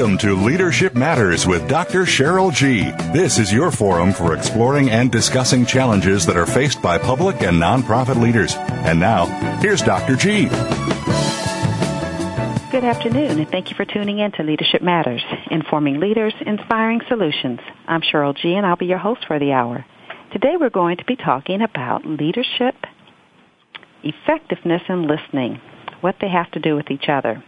Welcome to Leadership Matters with Dr. Cheryl G. This is your forum for exploring and discussing challenges that are faced by public and nonprofit leaders. And now, here's Dr. G. Good afternoon, and thank you for tuning in to Leadership Matters, informing leaders, inspiring solutions. I'm Cheryl G., and I'll be your host for the hour. Today we're going to be talking about leadership, effectiveness, and listening, what they have to do with each other.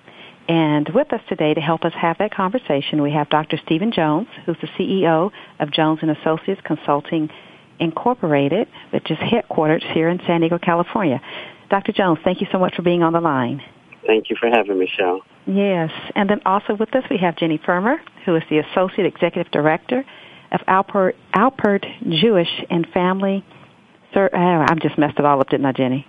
And with us today to help us have that conversation, we have Dr. Stephen Jones, who's the CEO of Jones and Associates Consulting Incorporated, which is headquartered here in San Diego, California. Dr. Jones, thank you so much for being on the line. Thank you for having me, Cheryl. Yes, and then also with us we have Jenny Frumer, who is the Associate Executive Director of Alpert, Alpert Jewish and Family. Sir, oh, uh, I just messed it all up, didn't I, Jenny?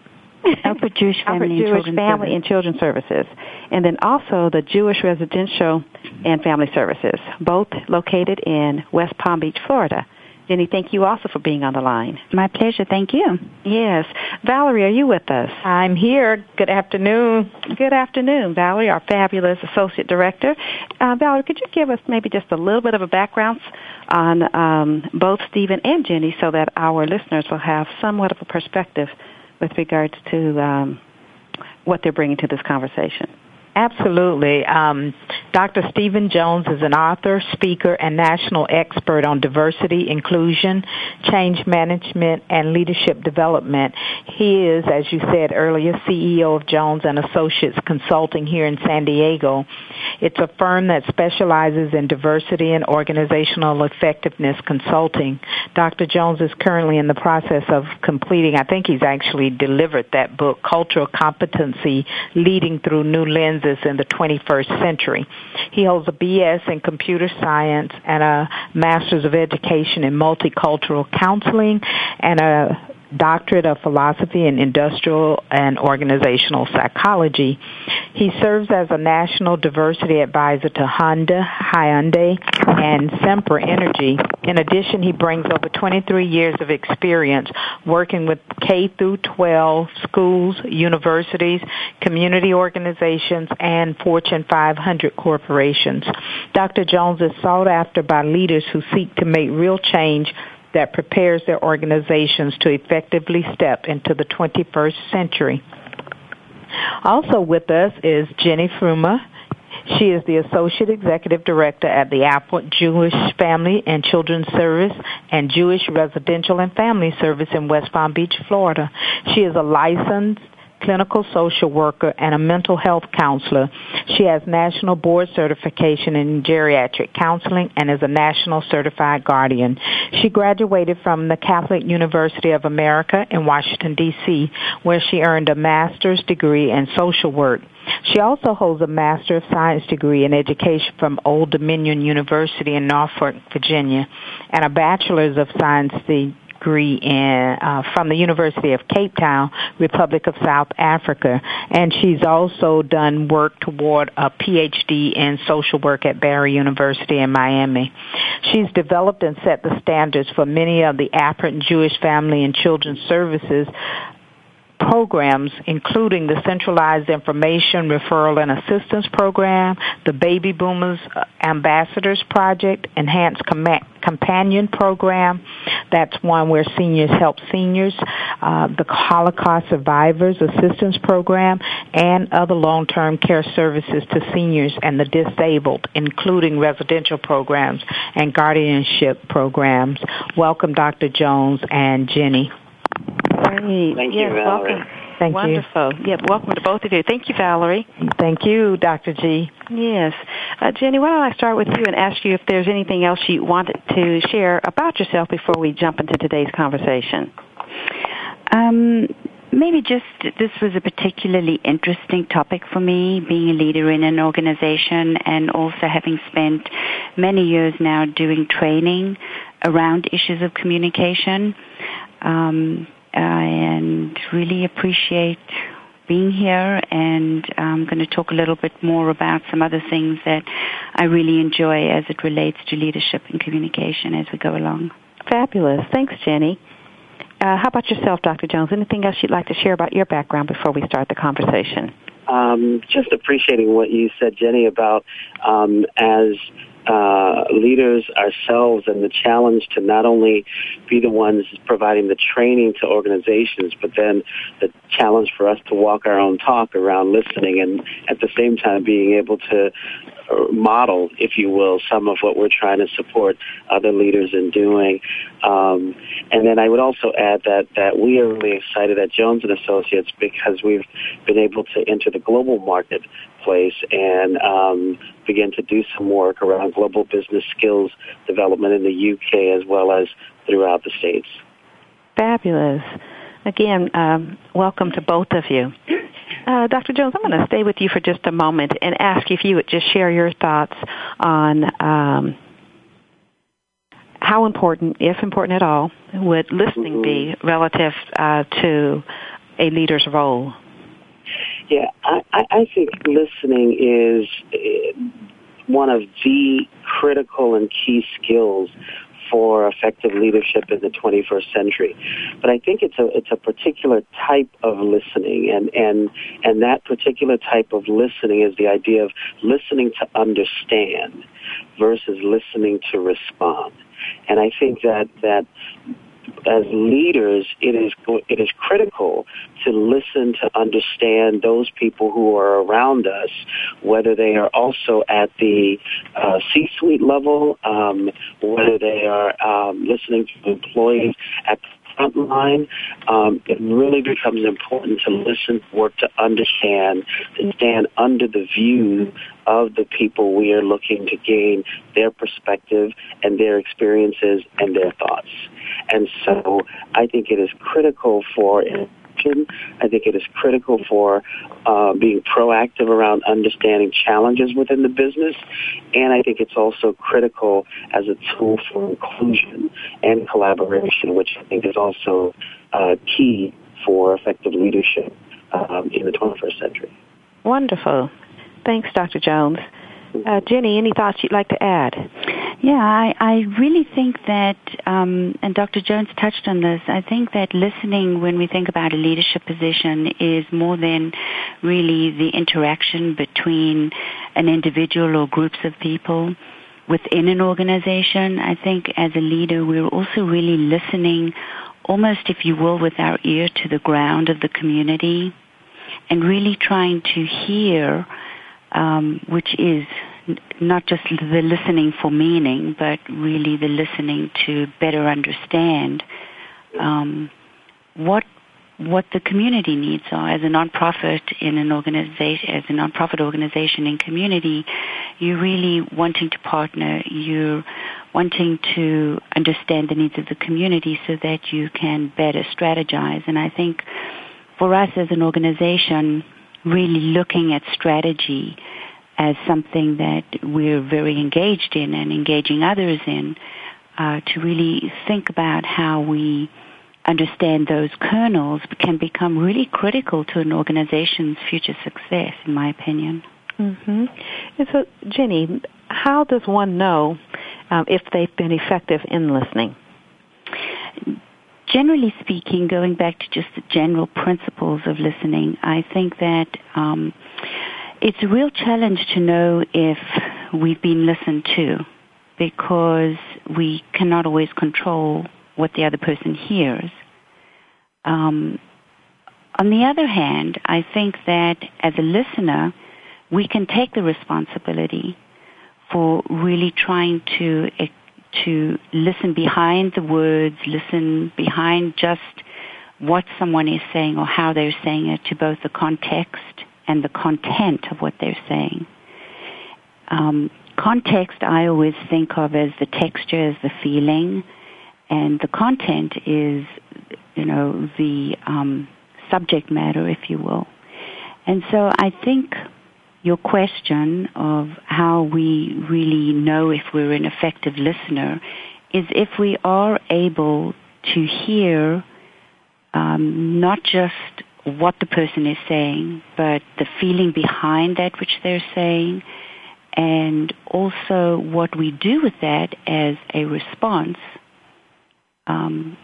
Alpert Jewish Family, Alpert Jewish and, Family Service. and Children Services, and then also the Jewish Residential and Family Services, both located in West Palm Beach, Florida. Jenny, thank you also for being on the line. My pleasure. Thank you. Yes. Valerie, are you with us? I'm here. Good afternoon. Good afternoon, Valerie, our fabulous Associate Director. Uh, Valerie, could you give us maybe just a little bit of a background on um, both Stephen and Jenny so that our listeners will have somewhat of a perspective with regards to um, what they're bringing to this conversation? Absolutely. Um, Dr. Stephen Jones is an author, speaker, and national expert on diversity, inclusion, change management, and leadership development. He is, as you said earlier, CEO of Jones and Associates Consulting here in San Diego. It's a firm that specializes in diversity and organizational effectiveness consulting. Dr. Jones is currently in the process of completing, I think he's actually delivered that book, Cultural Competency Leading Through New In the 21st Century. He holds a BS in Computer Science and a Master's of Education in Multicultural Counseling and a doctorate of philosophy in industrial and organizational psychology. He serves as a national diversity advisor to Honda, Hyundai, and Sempra Energy. In addition, he brings over 23 years of experience working with K through 12 schools, universities, community organizations, and Fortune 500 corporations. Dr. Jones is sought after by leaders who seek to make real change that prepares their organizations to effectively step into the 21st century. Also with us is Jenny Frumer. She is the Associate Executive Director at the Alpert Jewish Family and Children's Service and Jewish Residential and Family Service in West Palm Beach, Florida. She is a licensed clinical social worker, and a mental health counselor. She has national board certification in geriatric counseling and is a national certified guardian. She graduated from the Catholic University of America in Washington, D.C., where she earned a master's degree in social work. She also holds a Master of Science degree in education from Old Dominion University in Norfolk, Virginia, and a Bachelor's of Science degree in uh, from the University of Cape Town, Republic of South Africa, and she's also done work toward a PhD in social work at Barry University in Miami. She's developed and set the standards for many of the Alpert Jewish Family and Children's Services programs, including the Centralized Information Referral and Assistance Program, the Baby Boomers Ambassadors Project, Enhanced Com- Companion Program. That's one where seniors help seniors, uh, the Holocaust Survivors Assistance Program, and other long-term care services to seniors and the disabled, including residential programs and guardianship programs. Welcome, Dr. Jones and Jenny. Great. Thank yes, you, Valerie. welcome. Thank Wonderful. you. Yep. Welcome to both of you. Thank you, Valerie. Thank you, Dr. G. Yes. Uh, Jenny, why don't I start with you and ask you if there's anything else you wanted to share about yourself before we jump into today's conversation? Um, maybe just this was a particularly interesting topic for me, being a leader in an organization and also having spent many years now doing training around issues of communication. Um, and really appreciate being here and I'm going to talk a little bit more about some other things that I really enjoy as it relates to leadership and communication as we go along. Fabulous. Thanks, Jenny. Uh, how about yourself, Dr. Jones? Anything else you'd like to share about your background before we start the conversation? Um, just appreciating what you said, Jenny, about um, as uh, leaders ourselves and the challenge to not only be the ones providing the training to organizations, but then the challenge for us to walk our own talk around listening and at the same time being able to uh, model, if you will, some of what we're trying to support other leaders in doing. Um, and then I would also add that that we are really excited at Jones and Associates because we've been able to enter the global marketplace and um, begin to do some work around global business skills development in the UK as well as throughout the states. Fabulous. Again, um, welcome to both of you. Uh, Dr. Jones, I'm going to stay with you for just a moment and ask if you would just share your thoughts on um, how important, if important at all, would listening be relative uh, to a leader's role? Yeah, I, I think listening is uh, one of the critical and key skills for effective leadership in the 21st century. But I think it's a it's a particular type of listening, and and and that particular type of listening is the idea of listening to understand versus listening to respond. And I think that that as leaders, it is it is critical to listen to understand those people who are around us, whether they are also at the uh, C-suite level, um, whether they are um, listening to employees at the front line. Um, it really becomes important to listen, work to understand, to stand under the view of the people we are looking to gain their perspective and their experiences and their thoughts. And so I think it is critical for I think it is critical for uh, being proactive around understanding challenges within the business, and I think it's also critical as a tool for inclusion and collaboration, which I think is also uh, key for effective leadership um, in the 21st century. Wonderful. Thanks, Dr. Jones. Uh, Jenny, any thoughts you'd like to add? Yeah, I, I really think that, um, and Dr. Jones touched on this, I think that listening when we think about a leadership position is more than really the interaction between an individual or groups of people within an organization. I think as a leader, we're also really listening almost, if you will, with our ear to the ground of the community and really trying to hear um, which is not just the listening for meaning, but really the listening to better understand um, what what the community needs are. As a nonprofit in an organization, as a nonprofit organization in community, you're really wanting to partner. You're wanting to understand the needs of the community so that you can better strategize. And I think for us as an organization, really looking at strategy as something that we're very engaged in and engaging others in uh, to really think about how we understand those kernels can become really critical to an organization's future success, in my opinion. Mm-hmm. And so, Jenny, how does one know um, if they've been effective in listening? Generally speaking, going back to just the general principles of listening, I think that um, it's a real challenge to know if we've been listened to because we cannot always control what the other person hears. Um, on the other hand, I think that as a listener, we can take the responsibility for really trying to to listen behind the words, listen behind just what someone is saying or how they're saying it to both the context and the content of what they're saying. Um, context I always think of as the texture, as the feeling, and the content is, you know, the um, subject matter, if you will. And so I think your question of how we really know if we're an effective listener is if we are able to hear um, not just what the person is saying, but the feeling behind that which they're saying, and also what we do with that as a response, um,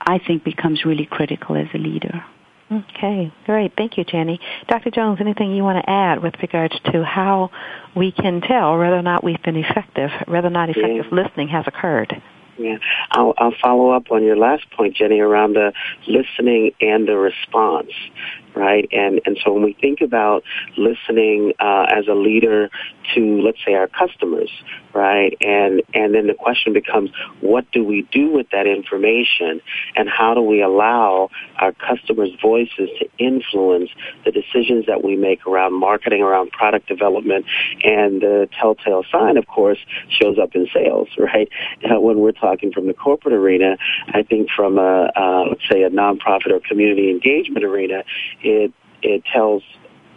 I think becomes really critical as a leader. Okay, great. Thank you, Jenny. Dr. Jones, anything you want to add with regards to how we can tell whether or not we've been effective, whether or not effective yeah. listening has occurred? Yeah, I'll, I'll follow up on your last point, Jenny, around the listening and the response right? And and so when we think about listening uh, as a leader to, let's say, our customers, right? And and then the question becomes, what do we do with that information, and how do we allow our customers' voices to influence the decisions that we make around marketing, around product development, and the telltale sign, of course, shows up in sales, right? Uh, when we're talking from the corporate arena, I think from a uh, let's say a nonprofit or community engagement arena, it it tells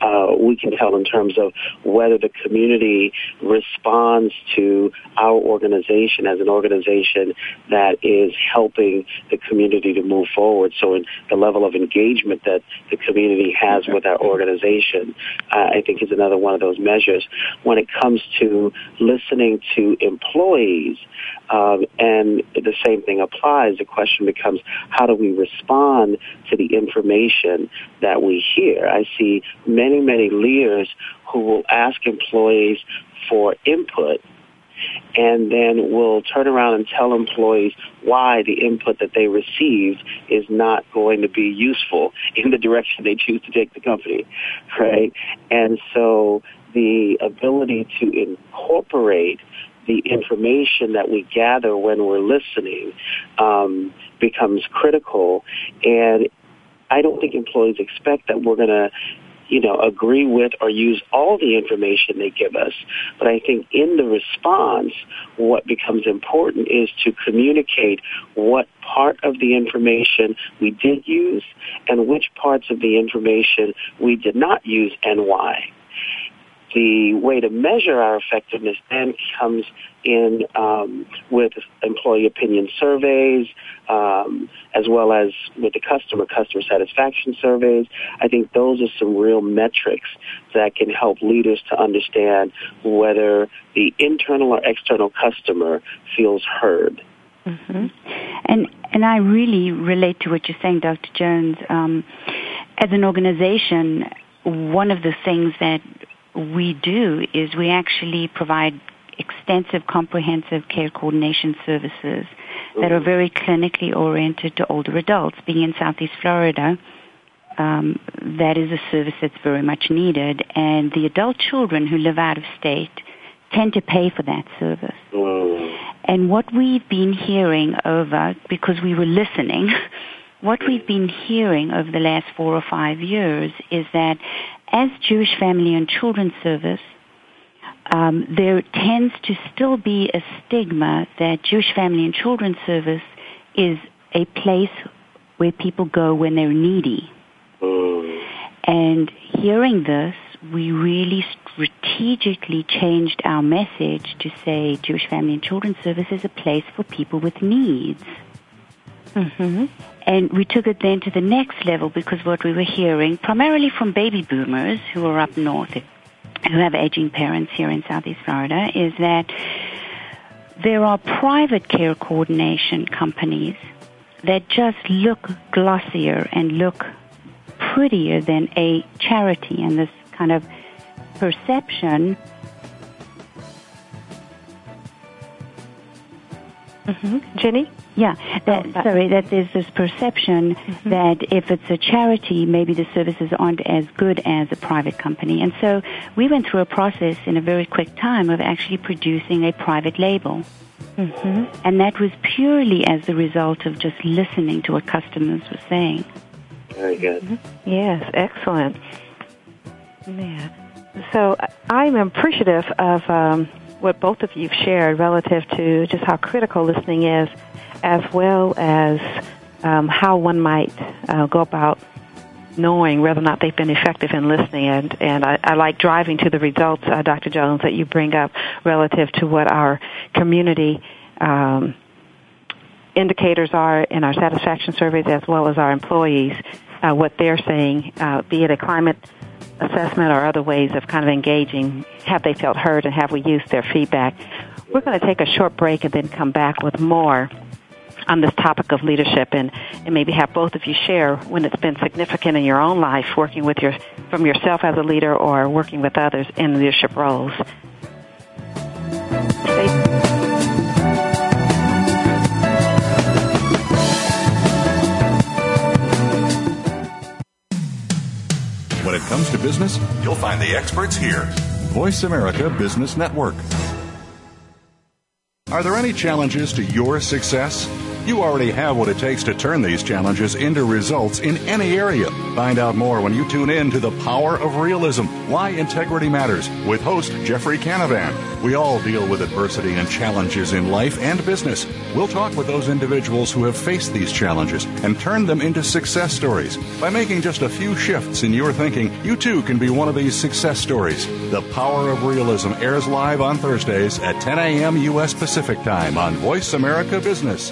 uh, we can tell in terms of whether the community responds to our organization as an organization that is helping the community to move forward. So in the level of engagement that the community has with our organization, uh, I think is another one of those measures. When it comes to listening to employees, um, and the same thing applies. The question becomes, how do we respond to the information that we hear? I see many, many leaders who will ask employees for input and then will turn around and tell employees why the input that they received is not going to be useful in the direction they choose to take the company, right? And so the ability to incorporate the information that we gather when we're listening um, becomes critical. And I don't think employees expect that we're going to you know, agree with or use all the information they give us. But I think in the response, what becomes important is to communicate what part of the information we did use and which parts of the information we did not use and why the way to measure our effectiveness then comes in um, with employee opinion surveys, um, as well as with the customer customer satisfaction surveys. I think those are some real metrics that can help leaders to understand whether the internal or external customer feels heard. Mm-hmm. And and I really relate to what you're saying, Dr. Jones. Um, as an organization, one of the things that we do is we actually provide extensive comprehensive care coordination services that are very clinically oriented to older adults. Being in Southeast Florida, um, that is a service that's very much needed, and the adult children who live out of state tend to pay for that service. And what we've been hearing over, because we were listening, what we've been hearing over the last four or five years is that as Jewish Family and Children's Service, um, there tends to still be a stigma that Jewish Family and Children's Service is a place where people go when they're needy. Mm. And hearing this, we really strategically changed our message to say Jewish Family and Children's Service is a place for people with needs. Mm-hmm. And we took it then to the next level because what we were hearing, primarily from baby boomers who are up north, who have aging parents here in Southeast Florida, is that there are private care coordination companies that just look glossier and look prettier than a charity and this kind of perception Mm-hmm. Jenny? Yeah, that, oh, sorry, that there's this perception mm-hmm. that if it's a charity, maybe the services aren't as good as a private company. And so we went through a process in a very quick time of actually producing a private label. Mm-hmm. And that was purely as a result of just listening to what customers were saying. Very good. Mm-hmm. Yes, excellent. Yeah. So I'm appreciative of um, what both of you shared relative to just how critical listening is as well as um, how one might uh, go about knowing whether or not they've been effective in listening. And, and I, I like driving to the results, uh, Dr. Jones, that you bring up relative to what our community um, indicators are in our satisfaction surveys as well as our employees, uh, what they're saying, uh, be it a climate assessment or other ways of kind of engaging. Have they felt heard and have we used their feedback? We're going to take a short break and then come back with more on this topic of leadership and, and maybe have both of you share when it's been significant in your own life working with your from yourself as a leader or working with others in leadership roles. When it comes to business, you'll find the experts here. Voice America Business Network. Are there any challenges to your success? You already have what it takes to turn these challenges into results in any area. Find out more when you tune in to The Power of Realism Why Integrity Matters with host Jeffrey Canavan. We all deal with adversity and challenges in life and business. We'll talk with those individuals who have faced these challenges and turned them into success stories. By making just a few shifts in your thinking, you too can be one of these success stories. The Power of Realism airs live on Thursdays at 10 a.m. U.S. Pacific Time on Voice America Business.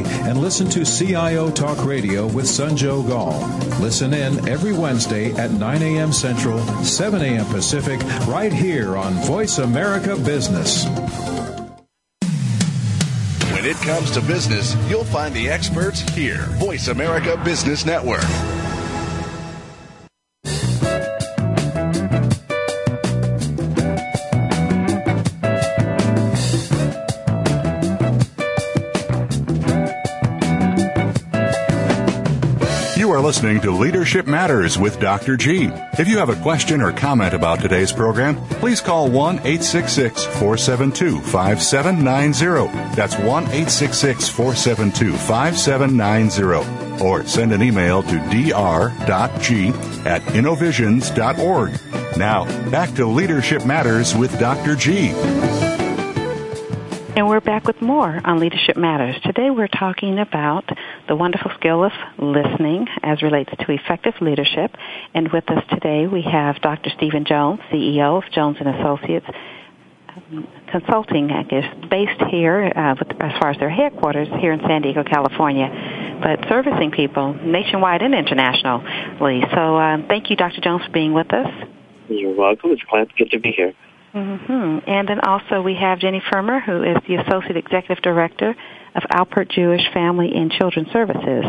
and listen to CIO Talk Radio with Sanjog Aul. Listen in every Wednesday at 9 a.m. Central, 7 a.m. Pacific, right here on Voice America Business. When it comes to business, you'll find the experts here. Voice America Business Network. Are listening to Leadership Matters with Dr. G. If you have a question or comment about today's program, please call 1 866 472 5790. That's 1 866 472 5790. Or send an email to dr.g at innovisions.org. Now, back to Leadership Matters with Dr. G. And we're back with more on Leadership Matters. Today we're talking about the wonderful skill of listening as relates to effective leadership. And with us today we have Dr. Stephen Jones, CEO of Jones & Associates um, Consulting, I guess, based here uh, with, as far as their headquarters here in San Diego, California, but servicing people nationwide and internationally. So um, thank you, Dr. Jones, for being with us. You're welcome. It's glad good to be here. Mm-hmm. And then also we have Jenny Frumer, who is the Associate Executive Director of Alpert Jewish Family and Children Services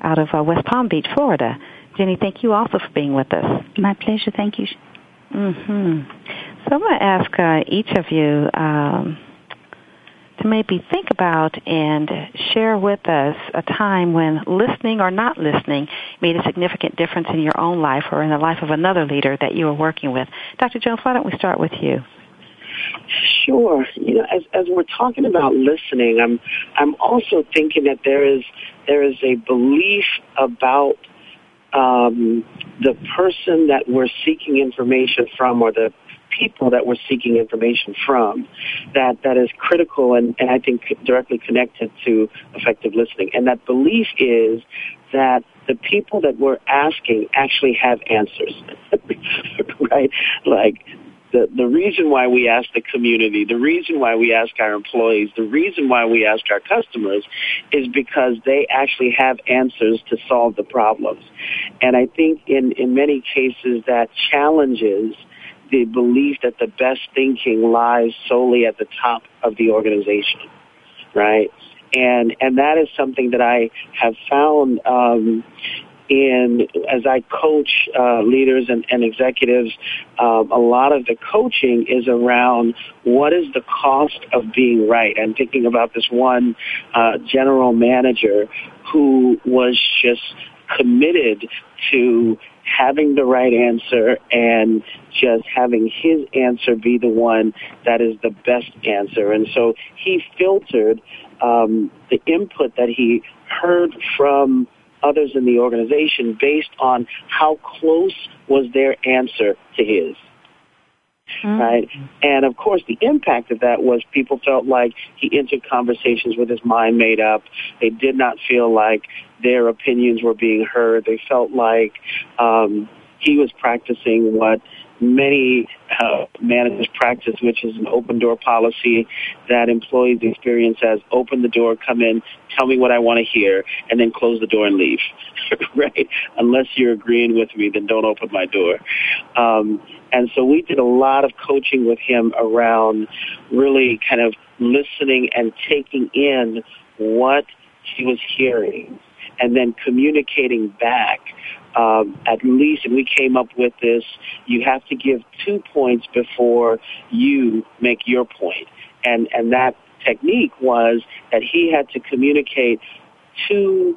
out of uh, West Palm Beach, Florida. Jenny, thank you also for being with us. My pleasure. Thank you. Mm-hmm. So I'm going to ask uh, each of you um, to maybe think about and share with us a time when listening or not listening made a significant difference in your own life or in the life of another leader that you were working with. Dr. Jones, why don't we start with you? Sure. You know, as as we're talking about listening, I'm I'm also thinking that there is there is a belief about um, the person that we're seeking information from or the people that we're seeking information from that, that is critical and, and I think directly connected to effective listening. And that belief is that the people that we're asking actually have answers, right? Like the, the reason why we ask the community, the reason why we ask our employees, the reason why we ask our customers is because they actually have answers to solve the problems. And I think in, in many cases that challenges the belief that the best thinking lies solely at the top of the organization, right? And and that is something that I have found um, in as I coach uh, leaders and, and executives. Um, a lot of the coaching is around what is the cost of being right. I'm thinking about this one uh, general manager who was just committed to having the right answer and just having his answer be the one that is the best answer. And so he filtered um, the input that he heard from others in the organization based on how close was their answer to his. Mm-hmm. Right? And of course the impact of that was people felt like he entered conversations with his mind made up. They did not feel like their opinions were being heard. They felt like um, he was practicing what many uh, managers practice, which is an open door policy that employees experience as open the door, come in, tell me what I want to hear, and then close the door and leave. right? Unless you're agreeing with me, then don't open my door. Um, and so we did a lot of coaching with him around really kind of listening and taking in what he was hearing and then communicating back um, at least, and we came up with this, you have to give two points before you make your point. And, and that technique was that he had to communicate two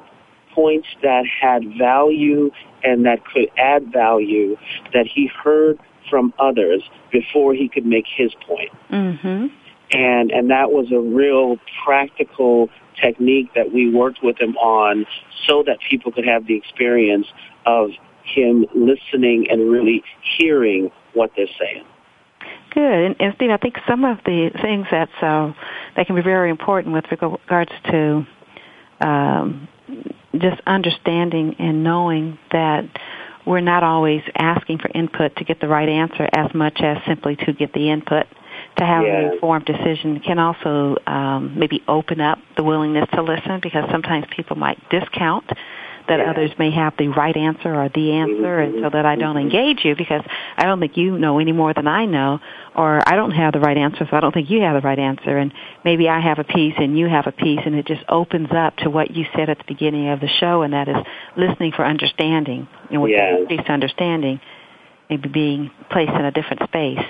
points that had value and that could add value that he heard from others before he could make his point. Mm-hmm. And, and that was a real practical technique that we worked with him on so that people could have the experience of him listening and really hearing what they're saying. Good. And, and Steve, I think some of the things that's, uh, that can be very important with regards to um, just understanding and knowing that we're not always asking for input to get the right answer as much as simply to get the input to have yeah. an informed decision can also um, maybe open up the willingness to listen because sometimes people might discount that yeah. others may have the right answer or the answer mm-hmm. and so that I don't mm-hmm. engage you because I don't think you know any more than I know or I don't have the right answer so I don't think you have the right answer and maybe I have a piece and you have a piece and it just opens up to what you said at the beginning of the show and that is listening for understanding and with yeah. increased understanding maybe being placed in a different space.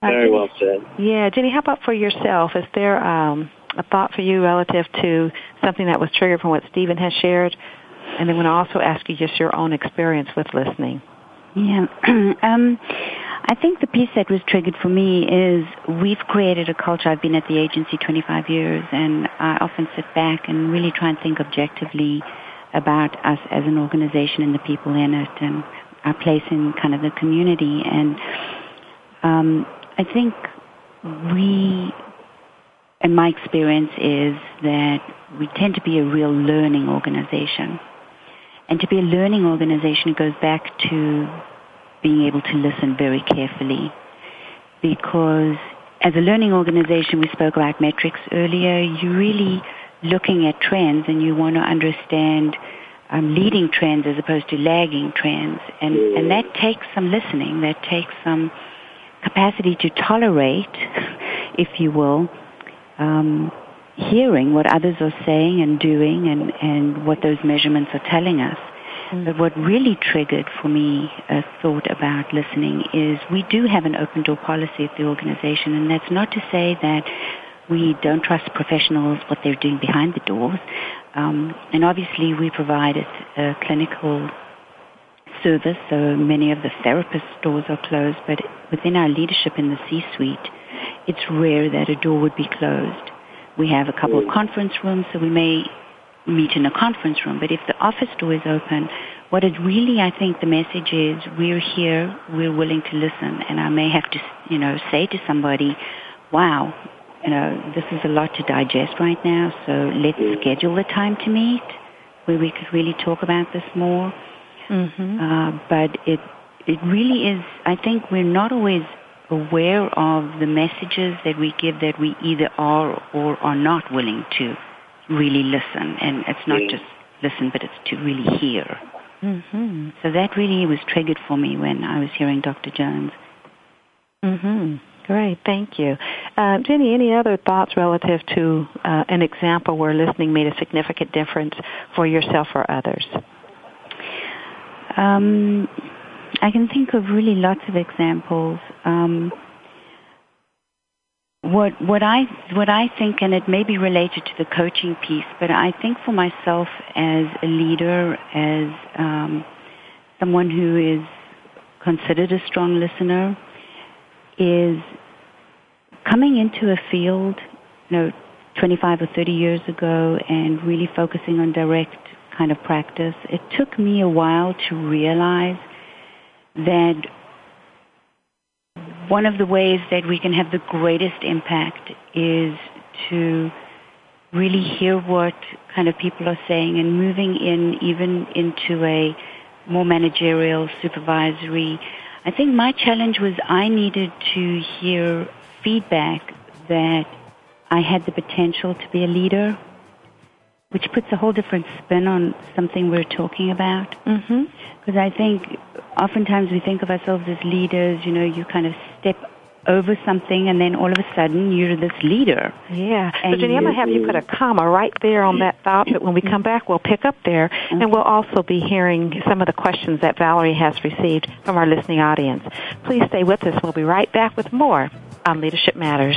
Uh, Very well said. Yeah, Jenny, how about for yourself? Is there um, a thought for you relative to something that was triggered from what Stephen has shared? And then going to also ask you just your own experience with listening. Yeah. um, I think the piece that was triggered for me is we've created a culture. I've been at the agency 25 years, and I often sit back and really try and think objectively about us as an organization and the people in it and our place in kind of the community. And um, I think we and my experience is that we tend to be a real learning organization. And to be a learning organization goes back to being able to listen very carefully. Because as a learning organization, we spoke about metrics earlier, you're really looking at trends and you want to understand um, leading trends as opposed to lagging trends. And, and that takes some listening, that takes some capacity to tolerate, if you will, um, hearing what others are saying and doing and, and what those measurements are telling us. Mm. But what really triggered for me a thought about listening is we do have an open door policy at the organization, and that's not to say that we don't trust professionals what they're doing behind the doors. Um, and obviously, we provide a, a clinical service, so many of the therapist doors are closed, but within our leadership in the C-suite, it's rare that a door would be closed. We have a couple of conference rooms, so we may meet in a conference room, but if the office door is open, what it really, I think the message is, we're here, we're willing to listen, and I may have to, you know, say to somebody, wow, you know, this is a lot to digest right now, so let's schedule a time to meet where we could really talk about this more. Mm-hmm. Uh, but it it really is. I think we're not always aware of the messages that we give that we either are or are not willing to really listen, and it's not just listen, but it's to really hear. Mm-hmm. So that really was triggered for me when I was hearing Dr. Jones. Mm-hmm. Great, thank you. Uh, Jenny, any other thoughts relative to uh, an example where listening made a significant difference for yourself or others? Um, I can think of really lots of examples. Um, what what I what I think, and it may be related to the coaching piece, but I think for myself as a leader, as um, someone who is considered a strong listener, is coming into a field, you know, 25 or 30 years ago and really focusing on direct kind of practice, it took me a while to realize that one of the ways that we can have the greatest impact is to really hear what kind of people are saying and moving in even into a more managerial, supervisory. I think my challenge was I needed to hear feedback that I had the potential to be a leader, which puts a whole different spin on something we're talking about. Because mm-hmm. I think oftentimes we think of ourselves as leaders, you know, you kind of step over something and then all of a sudden you're this leader. Yeah. And so Jenny, I'm going to have you put a comma right there on that thought, but when we come back we'll pick up there mm-hmm. and we'll also be hearing some of the questions that Valerie has received from our listening audience. Please stay with us. We'll be right back with more on Leadership Matters.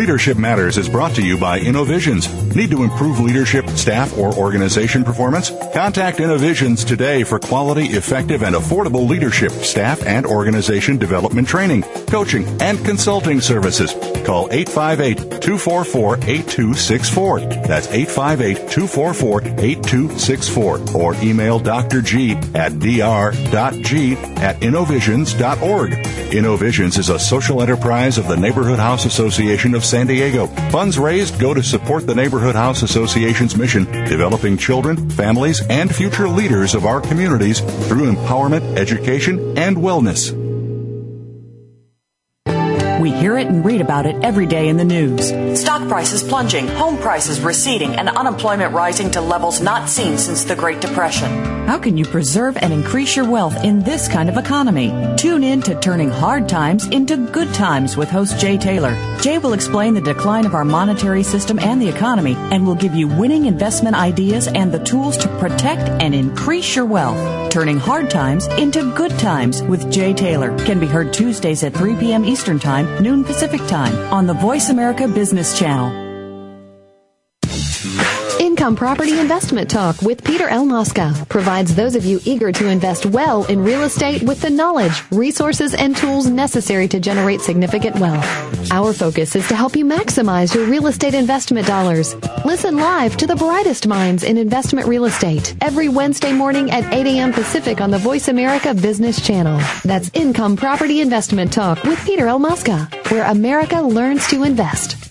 Leadership Matters is brought to you by InnoVisions. Need to improve leadership, staff, or organization performance? Contact InnoVisions today for quality, effective, and affordable leadership, staff, and organization development training, coaching, and consulting services. Call 858-244-8264. That's 858-244-8264. Or email Dr. G at dr.g at innovisions.org. InnoVisions is a social enterprise of the Neighborhood House Association of San Diego. Funds raised go to support the Neighborhood House Association's mission, developing children, families, and future leaders of our communities through empowerment, education, and wellness. We hear it and read about it every day in the news. Stock prices plunging, home prices receding, and unemployment rising to levels not seen since the Great Depression. How can you preserve and increase your wealth in this kind of economy? Tune in to Turning Hard Times into Good Times with host Jay Taylor. Jay will explain the decline of our monetary system and the economy and will give you winning investment ideas and the tools to protect and increase your wealth. Turning Hard Times into Good Times with Jay Taylor can be heard Tuesdays at 3 p.m. Eastern Time noon Pacific Time on the Voice America Business Channel. Income Property Investment Talk with Peter L. Mosca provides those of you eager to invest well in real estate with the knowledge, resources, and tools necessary to generate significant wealth. Our focus is to help you maximize your real estate investment dollars. Listen live to the brightest minds in investment real estate every Wednesday morning at 8 a.m. Pacific on the Voice America Business Channel. That's Income Property Investment Talk with Peter L. Mosca, where America learns to invest.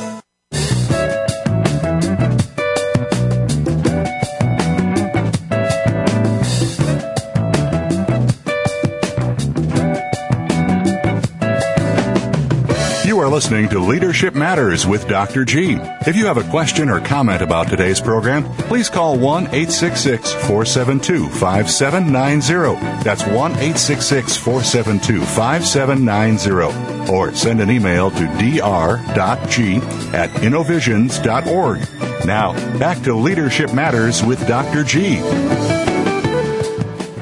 Are listening to Leadership Matters with Dr. G. If you have a question or comment about today's program, please call 1 866 472 5790. That's 1 866 472 5790. Or send an email to dr.g at innovisions.org. Now, back to Leadership Matters with Dr. G.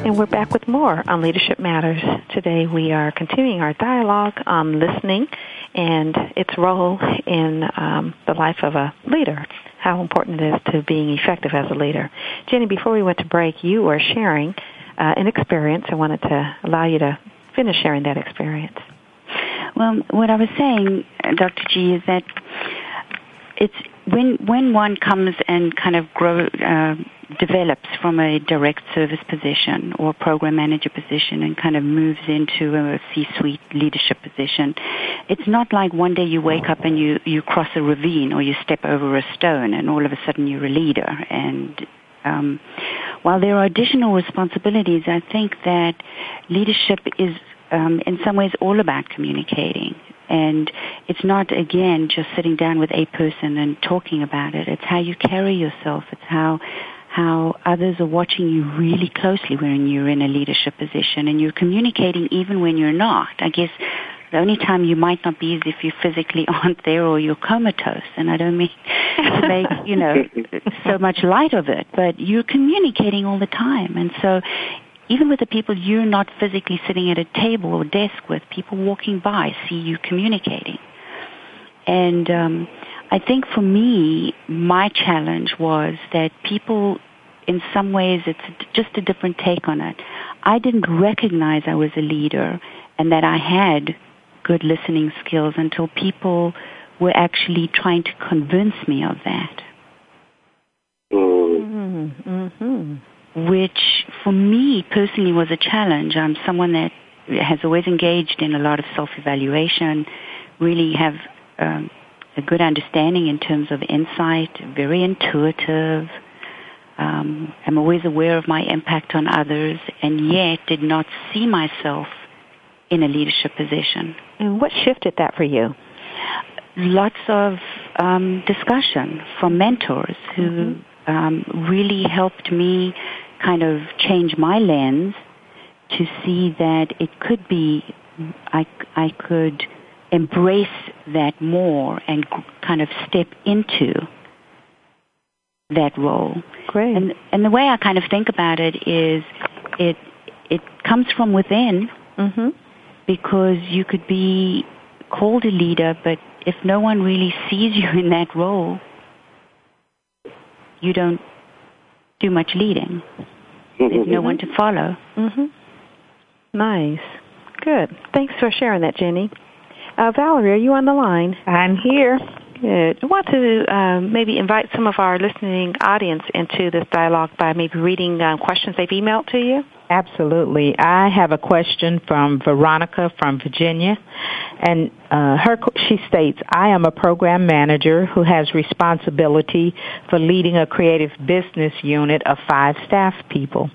And we're back with more on Leadership Matters. Today we are continuing our dialogue on listening and its role in um, the life of a leader, how important it is to being effective as a leader. Jenny, before we went to break, you were sharing uh, an experience. I wanted to allow you to finish sharing that experience. Well, what I was saying, Dr. G, is that it's when when one comes and kind of grow. Uh, develops from a direct service position or program manager position and kind of moves into a C-suite leadership position. It's not like one day you wake up and you, you cross a ravine or you step over a stone and all of a sudden you're a leader. And um, while there are additional responsibilities, I think that leadership is um, in some ways all about communicating. And it's not, again, just sitting down with a person and talking about it. It's how you carry yourself. It's how how others are watching you really closely when you're in a leadership position and you're communicating even when you're not. I guess the only time you might not be is if you physically aren't there or you're comatose. And I don't mean to make, you know, so much light of it, but you're communicating all the time. And so even with the people you're not physically sitting at a table or desk with, people walking by see you communicating. And um, I think for me, my challenge was that people, in some ways, it's just a different take on it. I didn't recognize I was a leader and that I had good listening skills until people were actually trying to convince me of that. Mm-hmm. Mm-hmm. Which, for me personally, was a challenge. I'm someone that has always engaged in a lot of self-evaluation, really have um, a good understanding in terms of insight, very intuitive. Um, I'm always aware of my impact on others, and yet did not see myself in a leadership position. And what shifted that for you? Lots of um, discussion from mentors who mm-hmm. um, really helped me kind of change my lens to see that it could be I, I could embrace that more and kind of step into that role. Great. And and the way I kind of think about it is it it comes from within mm-hmm. because you could be called a leader, but if no one really sees you in that role, you don't do much leading. There's no one to follow. Mm-hmm. Nice. Good. Thanks for sharing that, Jenny. Uh, Valerie, are you on the line? I'm here. Good. I want to uh, maybe invite some of our listening audience into this dialogue by maybe reading uh, questions they've emailed to you. Absolutely. I have a question from Veronica from Virginia, and uh, her she states, "I am a program manager who has responsibility for leading a creative business unit of five staff people.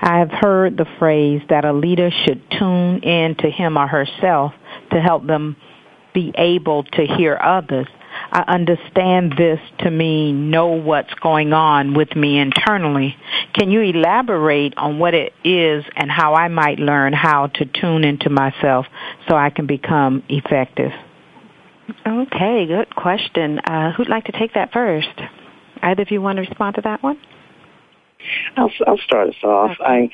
I have heard the phrase that a leader should tune in to him or herself to help them be able to hear others. I understand this to mean know what's going on with me internally. Can you elaborate on what it is and how I might learn how to tune into myself so I can become effective? Okay, good question. Uh, who'd like to take that first? Either of you want to respond to that one? I'll, I'll start us off. Okay. I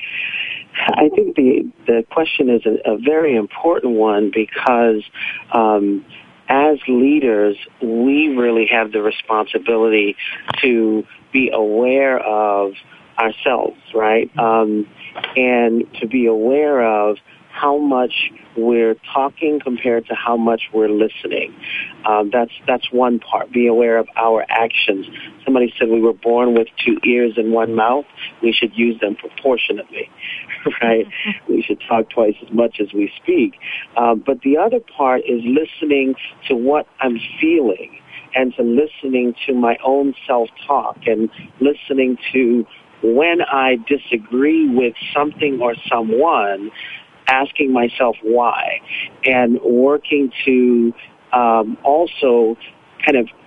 I think the the question is a, a very important one because um, as leaders, we really have the responsibility to be aware of ourselves, right? Um, and to be aware of how much we're talking compared to how much we're listening. Um, that's that's one part. Be aware of our actions. Somebody said we were born with two ears and one mouth. We should use them proportionately, right? we should talk twice as much as we speak. Um, but the other part is listening to what I'm feeling and to listening to my own self-talk and listening to when I disagree with something or someone, asking myself why and working to um, also kind of uh,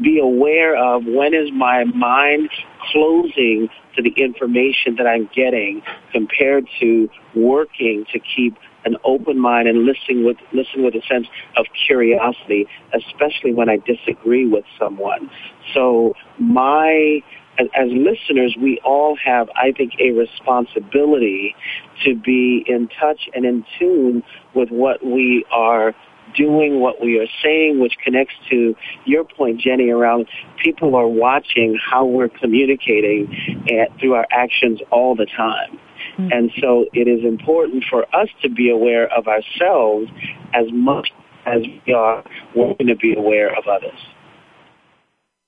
be aware of when is my mind closing to the information that I'm getting compared to working to keep an open mind and listening with listen with a sense of curiosity, especially when I disagree with someone. So my as, as listeners, we all have, I think, a responsibility to be in touch and in tune with what we are doing, what we are saying, which connects to your point, Jenny, around people are watching how we're communicating at, through our actions all the time. Mm-hmm. And so it is important for us to be aware of ourselves as much as we are wanting to be aware of others.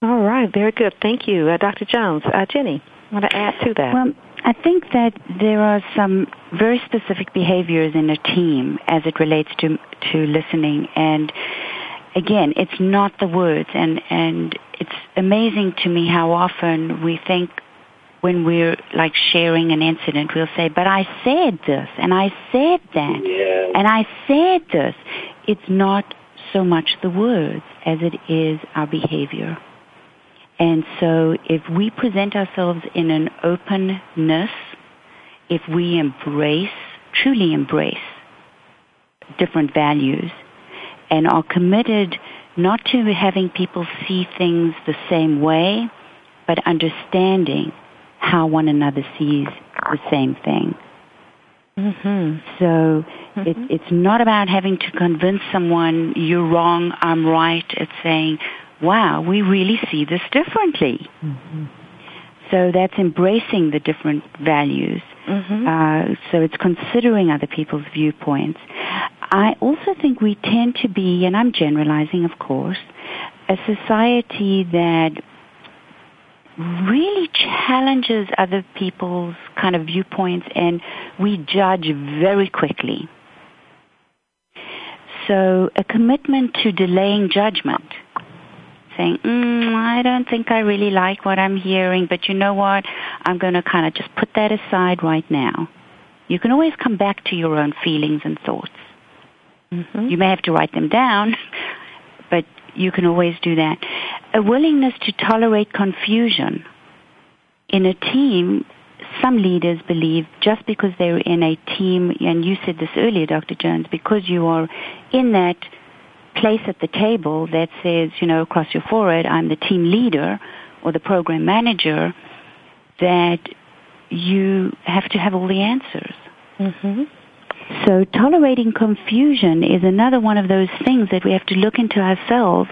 All right, very good. Thank you, uh, Dr. Jones. Uh, Jenny, want to add to that? Well, I think that there are some very specific behaviors in a team as it relates to to listening, and again, it's not the words, and and it's amazing to me how often we think when we're like sharing an incident, we'll say, "But I said this, and I said that, yes. and I said this." It's not so much the words as it is our behavior. And so if we present ourselves in an openness, if we embrace, truly embrace different values and are committed not to having people see things the same way, but understanding how one another sees the same thing. Mm-hmm. So mm-hmm. It, it's not about having to convince someone you're wrong, I'm right. It's saying, wow, we really see this differently. Mm-hmm. So that's embracing the different values. Mm-hmm. Uh, so it's considering other people's viewpoints. I also think we tend to be, and I'm generalizing, of course, a society that really challenges other people's kind of viewpoints and we judge very quickly. So a commitment to delaying judgment saying, mm, I don't think I really like what I'm hearing, but you know what? I'm going to kind of just put that aside right now. You can always come back to your own feelings and thoughts. Mm-hmm. You may have to write them down, but you can always do that. A willingness to tolerate confusion. In a team, some leaders believe just because they're in a team, and you said this earlier, Dr. Jones, because you are in that place at the table that says, you know, across your forehead, I'm the team leader or the program manager, that you have to have all the answers. Mm-hmm. So tolerating confusion is another one of those things that we have to look into ourselves,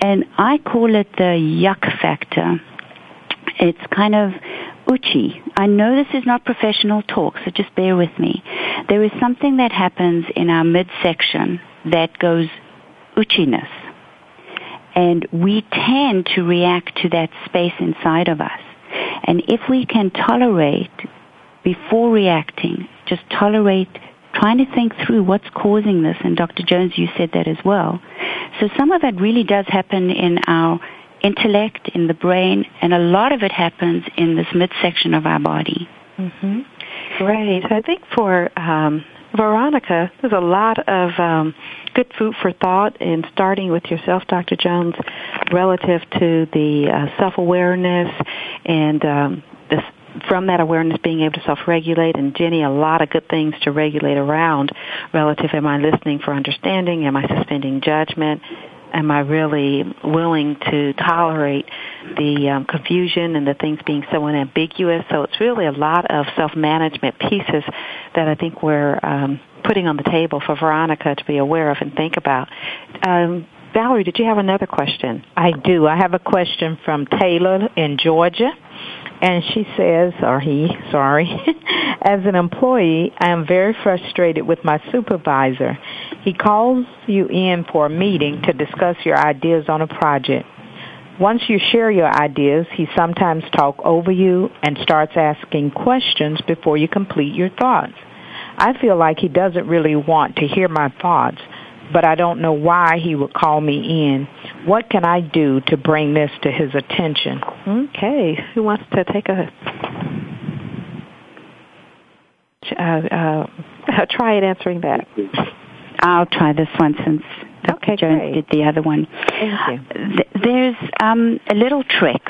and I call it the yuck factor. It's kind of uchi. I know this is not professional talk, so just bear with me. There is something that happens in our midsection that goes uchiness. And we tend to react to that space inside of us. And if we can tolerate before reacting, just tolerate trying to think through what's causing this, and Dr. Jones, you said that as well. So some of that really does happen in our intellect, in the brain, and a lot of it happens in this midsection of our body. Mm-hmm. Great. I think for um, Veronica, there's a lot of um, good food for thought in starting with yourself, Dr. Jones, relative to the uh, self-awareness and um, this, from that awareness being able to self-regulate. And Jenny, a lot of good things to regulate around relative. Am I listening for understanding? Am I suspending judgment? Am I really willing to tolerate the um, confusion and the things being so unambiguous? So it's really a lot of self-management pieces that I think we're um, putting on the table for Veronica to be aware of and think about. Um, Valerie, did you have another question? I do. I have a question from Taylor in Georgia. And she says, or he, sorry, as an employee, I am very frustrated with my supervisor. He calls you in for a meeting to discuss your ideas on a project. Once you share your ideas, he sometimes talks over you and starts asking questions before you complete your thoughts. I feel like he doesn't really want to hear my thoughts, but I don't know why he would call me in. What can I do to bring this to his attention? Okay. Who wants to take a uh, uh, try at answering that? I'll try this one since Dr. Okay, Jones great. did the other one. Thank you. There's um, a little trick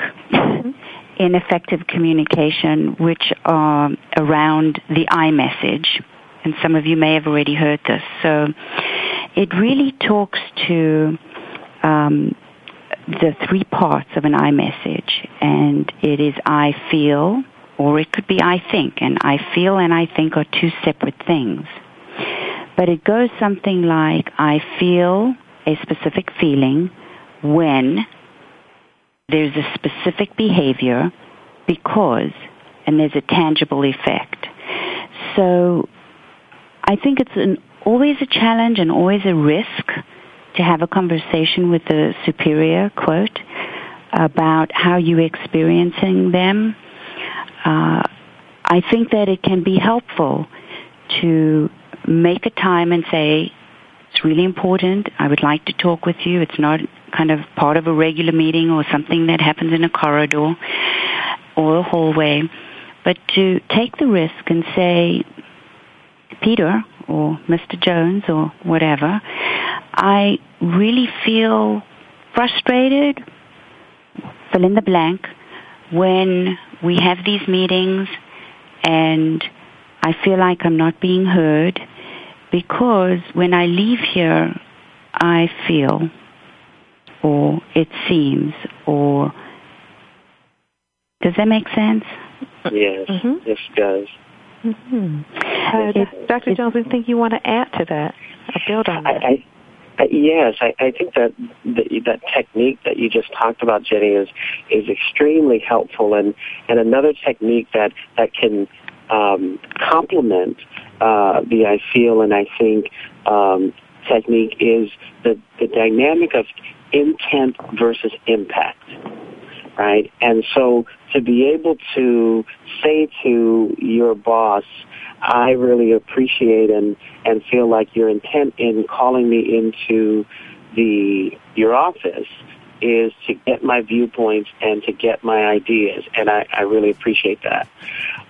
in effective communication, which are around the I message, and some of you may have already heard this. So it really talks to um, the three parts of an I message, and it is I feel, or it could be I think, and I feel and I think are two separate things. But it goes something like, I feel a specific feeling when there's a specific behavior because, and there's a tangible effect. So I think it's an, always a challenge and always a risk to have a conversation with the superior, quote, about how you're experiencing them. Uh, I think that it can be helpful to make a time and say, it's really important. I would like to talk with you. It's not kind of part of a regular meeting or something that happens in a corridor or a hallway, but to take the risk and say, Peter or Mr. Jones or whatever, I really feel frustrated, fill in the blank, when we have these meetings and I feel like I'm not being heard because when I leave here, I feel or it seems or does that make sense? Yes, Mhm. yes, it does. hmm Uh, It- Dr. it- Jones, anything you want to add to that or build on that? I, I, yes, I, I think that the, that technique that you just talked about, Jenny, is is extremely helpful, and and another technique that that can um, complement uh, the I feel and I think um, technique is the the dynamic of intent versus impact right? And so to be able to say to your boss, I really appreciate and, and feel like your intent in calling me into the, your office is to get my viewpoints and to get my ideas. And I, I really appreciate that.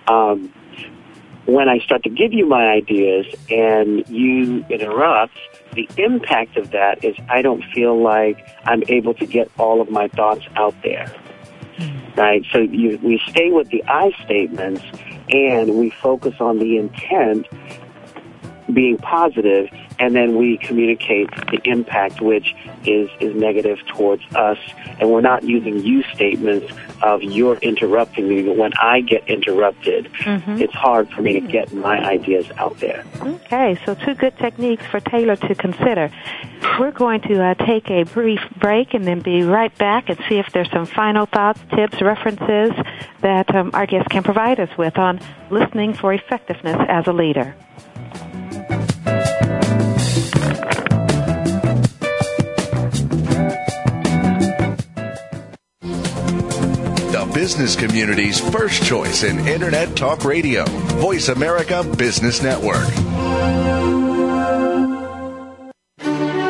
Um, when I start to give you my ideas and you interrupt, the impact of that is I don't feel like I'm able to get all of my thoughts out there. Right? So you, we stay with the I statements and we focus on the intent being positive and then we communicate the impact which is, is negative towards us and we're not using you statements of you're interrupting me but when I get interrupted Mhm. it's hard for me to get my ideas out there. Okay, so two good techniques for Taylor to consider. We're going to uh, take a brief break and then be right back and see if there's some final thoughts, tips, references that um, our guests can provide us with on listening for effectiveness as a leader. Business community's first choice in Internet Talk Radio. Voice America Business Network.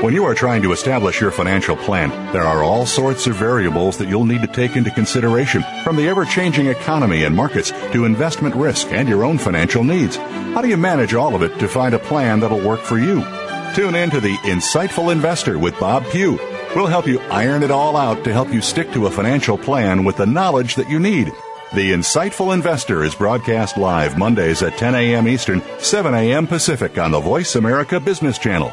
When you are trying to establish your financial plan, there are all sorts of variables that you'll need to take into consideration, from the ever changing economy and markets to investment risk and your own financial needs. How do you manage all of it to find a plan that'll work for you? Tune in to The Insightful Investor with Bob Pugh. We'll help you iron it all out to help you stick to a financial plan with the knowledge that you need. The Insightful Investor is broadcast live Mondays at 10 a.m. Eastern, 7 a.m. Pacific on the Voice America Business Channel.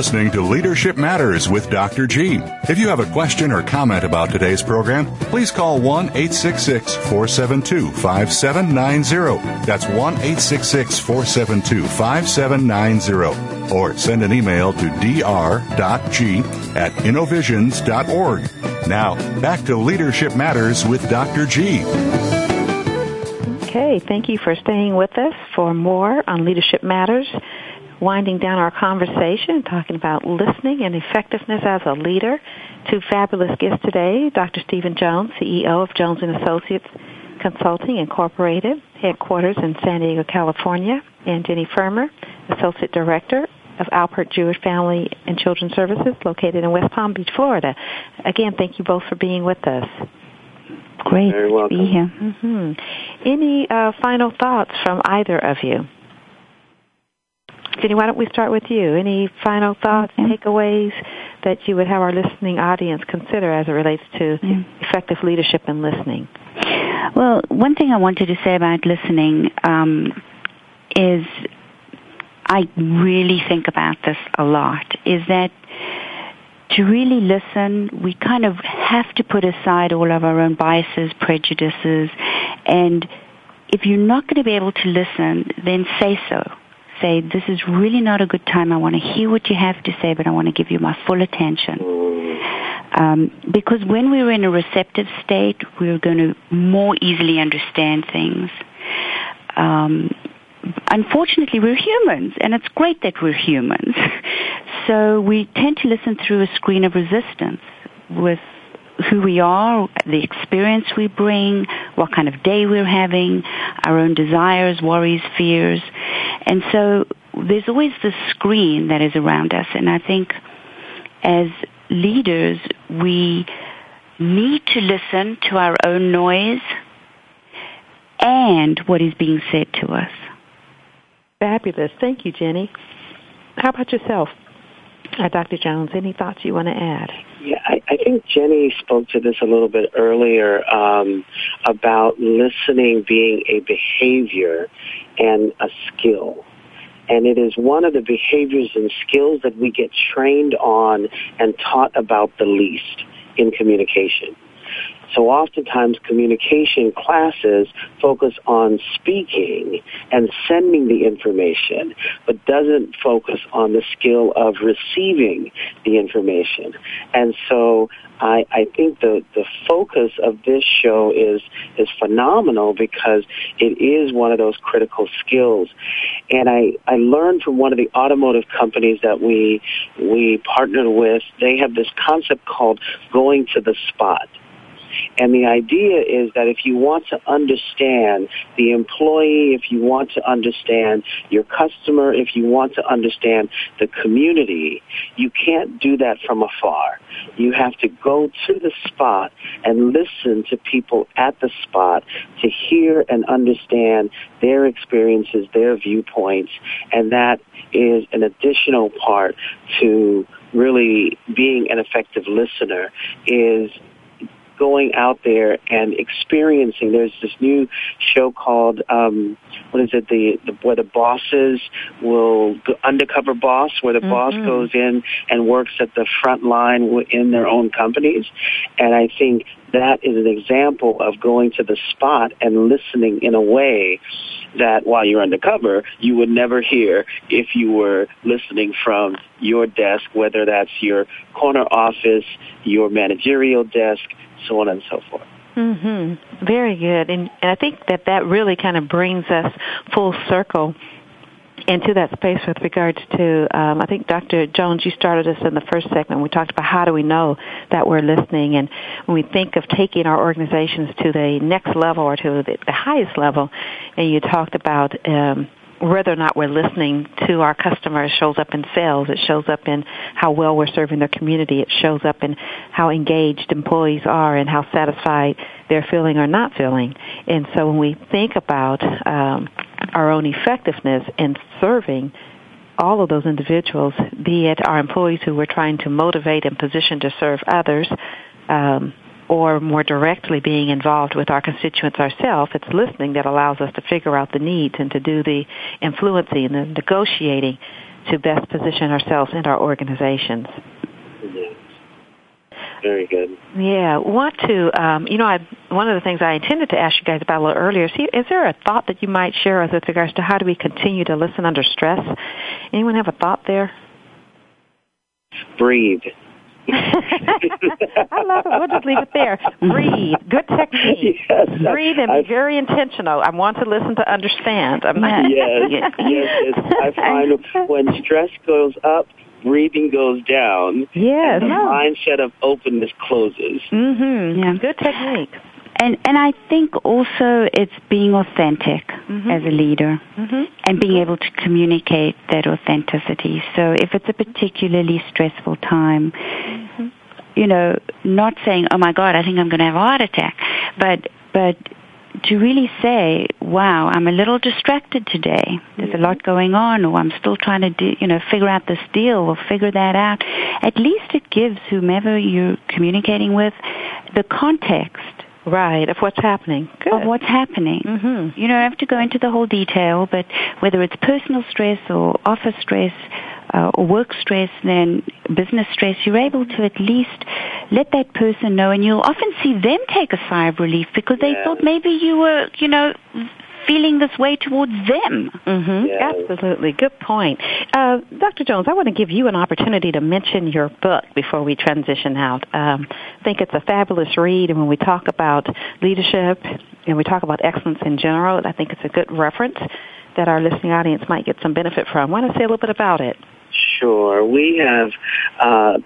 Listening to Leadership Matters with Dr. G. If you have a question or comment about today's program, please call 1 866 472 5790. That's 1 866 472 5790. Or send an email to dr.g at innovisions.org. Now, back to Leadership Matters with Dr. G. Okay, thank you for staying with us for more on Leadership Matters winding down our conversation, talking about listening and effectiveness as a leader. Two fabulous guests today, Dr. Stephen Jones, CEO of Jones & Associates Consulting Incorporated, headquarters in San Diego, California, and Jenny Frumer, Associate Director of Alpert Jewish Family and Children's Services, located in West Palm Beach, Florida. Again, thank you both for being with us. Great to be here. Mm-hmm. Any uh, final thoughts from either of you? Jenny, why don't we start with you? Any final thoughts, okay. takeaways that you would have our listening audience consider as it relates to yeah. effective leadership and listening? Well, one thing I wanted to say about listening um, is I really think about this a lot, is that to really listen, we kind of have to put aside all of our own biases, prejudices, and if you're not going to be able to listen, then say so say, this is really not a good time. I want to hear what you have to say, but I want to give you my full attention. Um, because when we're in a receptive state, we're going to more easily understand things. Um, unfortunately, we're humans, and it's great that we're humans. so we tend to listen through a screen of resistance with who we are, the experience we bring, what kind of day we're having, our own desires, worries, fears. And so there's always this screen that is around us. And I think as leaders, we need to listen to our own noise and what is being said to us. Fabulous. Thank you, Jenny. How about yourself, uh, Dr. Jones? Any thoughts you want to add? Yeah, I, I think Jenny spoke to this a little bit earlier um, about listening being a behavior and a skill. And it is one of the behaviors and skills that we get trained on and taught about the least in communication. So oftentimes communication classes focus on speaking and sending the information, but doesn't focus on the skill of receiving the information. And so I, I think the, the focus of this show is, is phenomenal because it is one of those critical skills. And I, I learned from one of the automotive companies that we, we partnered with, they have this concept called going to the spot. And the idea is that if you want to understand the employee, if you want to understand your customer, if you want to understand the community, you can't do that from afar. You have to go to the spot and listen to people at the spot to hear and understand their experiences, their viewpoints, and that is an additional part to really being an effective listener is going out there and experiencing. There's this new show called um, what is it? The, the where the bosses will go, undercover boss, where the mm-hmm. boss goes in and works at the front line in their own companies. And I think that is an example of going to the spot and listening in a way that while you're undercover, you would never hear if you were listening from your desk, whether that's your corner office, your managerial desk, so on and so forth. Mm-hmm. Very good. And, and I think that that really kind of brings us full circle into that space with regards to, um, I think Dr. Jones, you started us in the first segment. We talked about how do we know that we're listening, and when we think of taking our organizations to the next level or to the, highest level, and you talked about um, whether or not we're listening to our customers shows up in sales. It shows up in how well we're serving their community. It shows up in how engaged employees are and how satisfied they're feeling or not feeling. And so when we think about um, our own effectiveness in serving all of those individuals, be it our employees who we're trying to motivate and position to serve others, um, or more directly being involved with our constituents ourselves, it's listening that allows us to figure out the needs and to do the influencing and the negotiating to best position ourselves and our organizations. Very good. Yeah, want to, um, you know, I, one of the things I intended to ask you guys about a little earlier is, is there a thought that you might share with regards to how do we continue to listen under stress? Anyone have a thought there? Breathe. I love it. We'll just leave it there. Breathe. Good technique. Yes, Breathe and be very intentional. I want to listen to understand. I'm not, yes, yes, yes. I find when stress goes up, breathing goes down. Yes. And the mindset of openness closes. Mm-hmm. Yeah. Good technique. And and I think also it's being authentic mm-hmm. as a leader mm-hmm. and being able to communicate that authenticity. So if it's a particularly stressful time, mm-hmm. you know, not saying, "Oh my God, I think I'm going to have a heart attack," but but to really say, "Wow, I'm a little distracted today. There's a lot going on, or I'm still trying to, do, you know, figure out this deal or figure that out." At least it gives whomever you're communicating with the context Right, of what's happening. Good. Of what's happening. Mm-hmm. You don't have to go into the whole detail, but whether it's personal stress or office stress uh, or work stress, then business stress, you're able to at least let that person know, and you'll often see them take a sigh of relief because they Yeah. thought maybe you were, you know, feeling this way towards them. Mm-hmm. Yes. Absolutely. Good point. Uh, Dr. Jones, I want to give you an opportunity to mention your book before we transition out. Um, I think it's a fabulous read, and when we talk about leadership and we talk about excellence in general, I think it's a good reference that our listening audience might get some benefit from. Want to say a little bit about it? Sure. We have uh,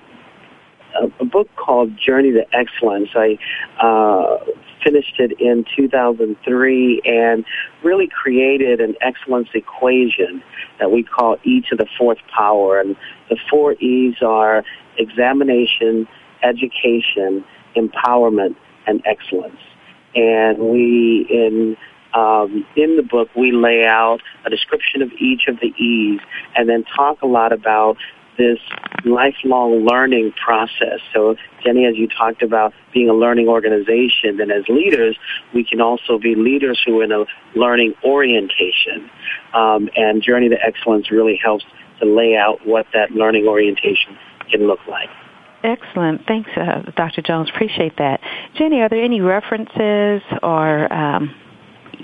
a, book called Journey to Excellence. I uh, finished it in 2003 and really created an excellence equation that we call E to the fourth power. And the four E's are examination, education, empowerment, and excellence. And we, in um, in the book, we lay out a description of each of the E's and then talk a lot about this lifelong learning process. So, Jenny, as you talked about being a learning organization, then as leaders, we can also be leaders who are in a learning orientation. Um, and Journey to Excellence really helps to lay out what that learning orientation can look like. Excellent. Thanks, uh, Dr. Jones. Appreciate that. Jenny, are there any references or um,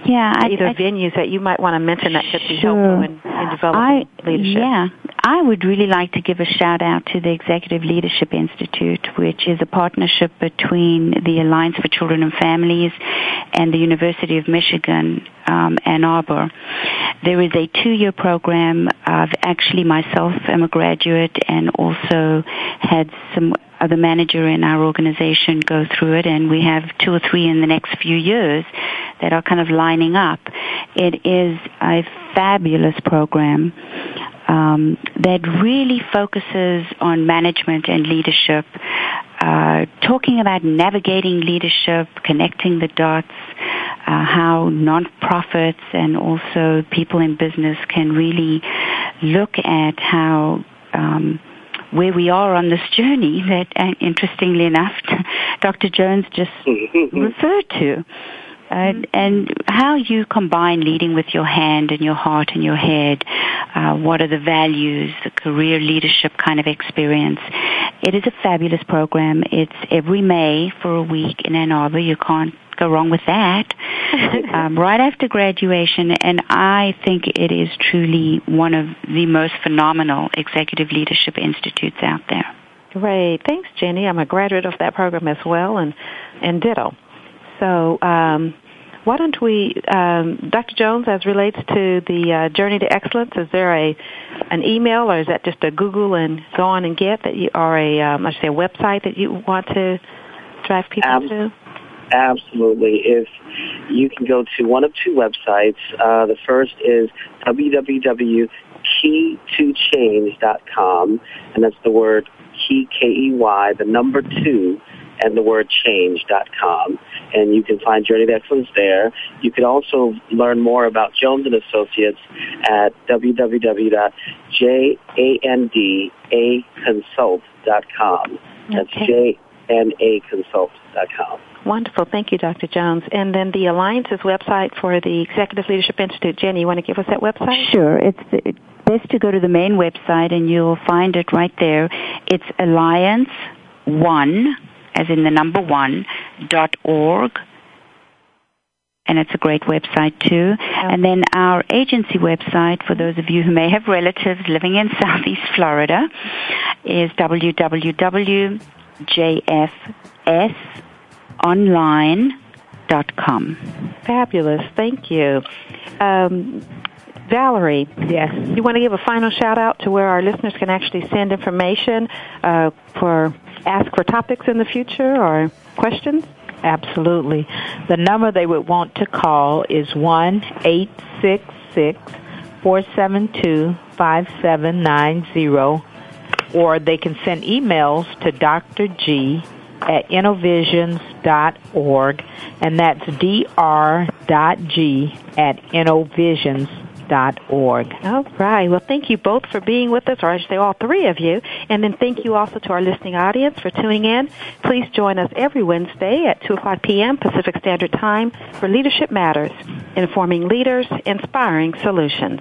Yeah, I, either I, venues that you might want to mention that could be Sure. helpful in, in developing I, leadership? Yeah, I would really like to give a shout out to the Executive Leadership Institute, which is a partnership between the Alliance for Children and Families and the University of Michigan, um, Ann Arbor. There is a two-year program. I've actually myself am a graduate and also had some other manager in our organization go through it, and we have two or three in the next few years that are kind of lining up. It is a fabulous program um, that really focuses on management and leadership, uh, talking about navigating leadership, connecting the dots, uh, how nonprofits and also people in business can really look at how um, where we are on this journey that, uh, interestingly enough, Dr. Jones just referred to. Uh, and how you combine leading with your hand and your heart and your head. Uh, what are the values, the career leadership kind of experience. It is a fabulous program. It's every May for a week in Ann Arbor. You can't go wrong with that. um, right after graduation, and I think it is truly one of the most phenomenal executive leadership institutes out there. Great. Thanks, Jenny. I'm a graduate of that program as well, and, and ditto. So, um, why don't we, um, Dr. Jones, as relates to the uh, journey to excellence, is there a an email or is that just a Google and go on and get that you, or a um, I should say a website that you want to drive people Ab- to? Absolutely. If you can go to one of two websites, uh, the first is www.key2change.com, and that's the word key K E Y, the number two and the word change.com. And you can find Journey to Excellence there. You can also learn more about Jones and Associates at www.jandaconsult.com. That's okay. jnaconsult.com. Wonderful. Thank you, Dr. Jones. And then the Alliance's website for the Executive Leadership Institute. Jenny, you want to give us that website? Sure. It's the, best to go to the main website and you'll find it right there. It's Alliance One as in the number one, dot org. And it's a great website too. And then our agency website, for those of you who may have relatives living in Southeast Florida, is www.jfsonline.com. Fabulous. Thank you. Um, Valerie, yes, you want to give a final shout out to where our listeners can actually send information uh, for ask for topics in the future or questions? Absolutely. The number they would want to call is one eight six six four seven two five seven nine zero, or they can send emails to Dr. G at innovisions.org, and that's dr.g at innovisions.org org. All right. Well, thank you both for being with us, or I should say all three of you. And then thank you also to our listening audience for tuning in. Please join us every Wednesday at 2 o'clock p.m. Pacific Standard Time for Leadership Matters, informing leaders, inspiring solutions.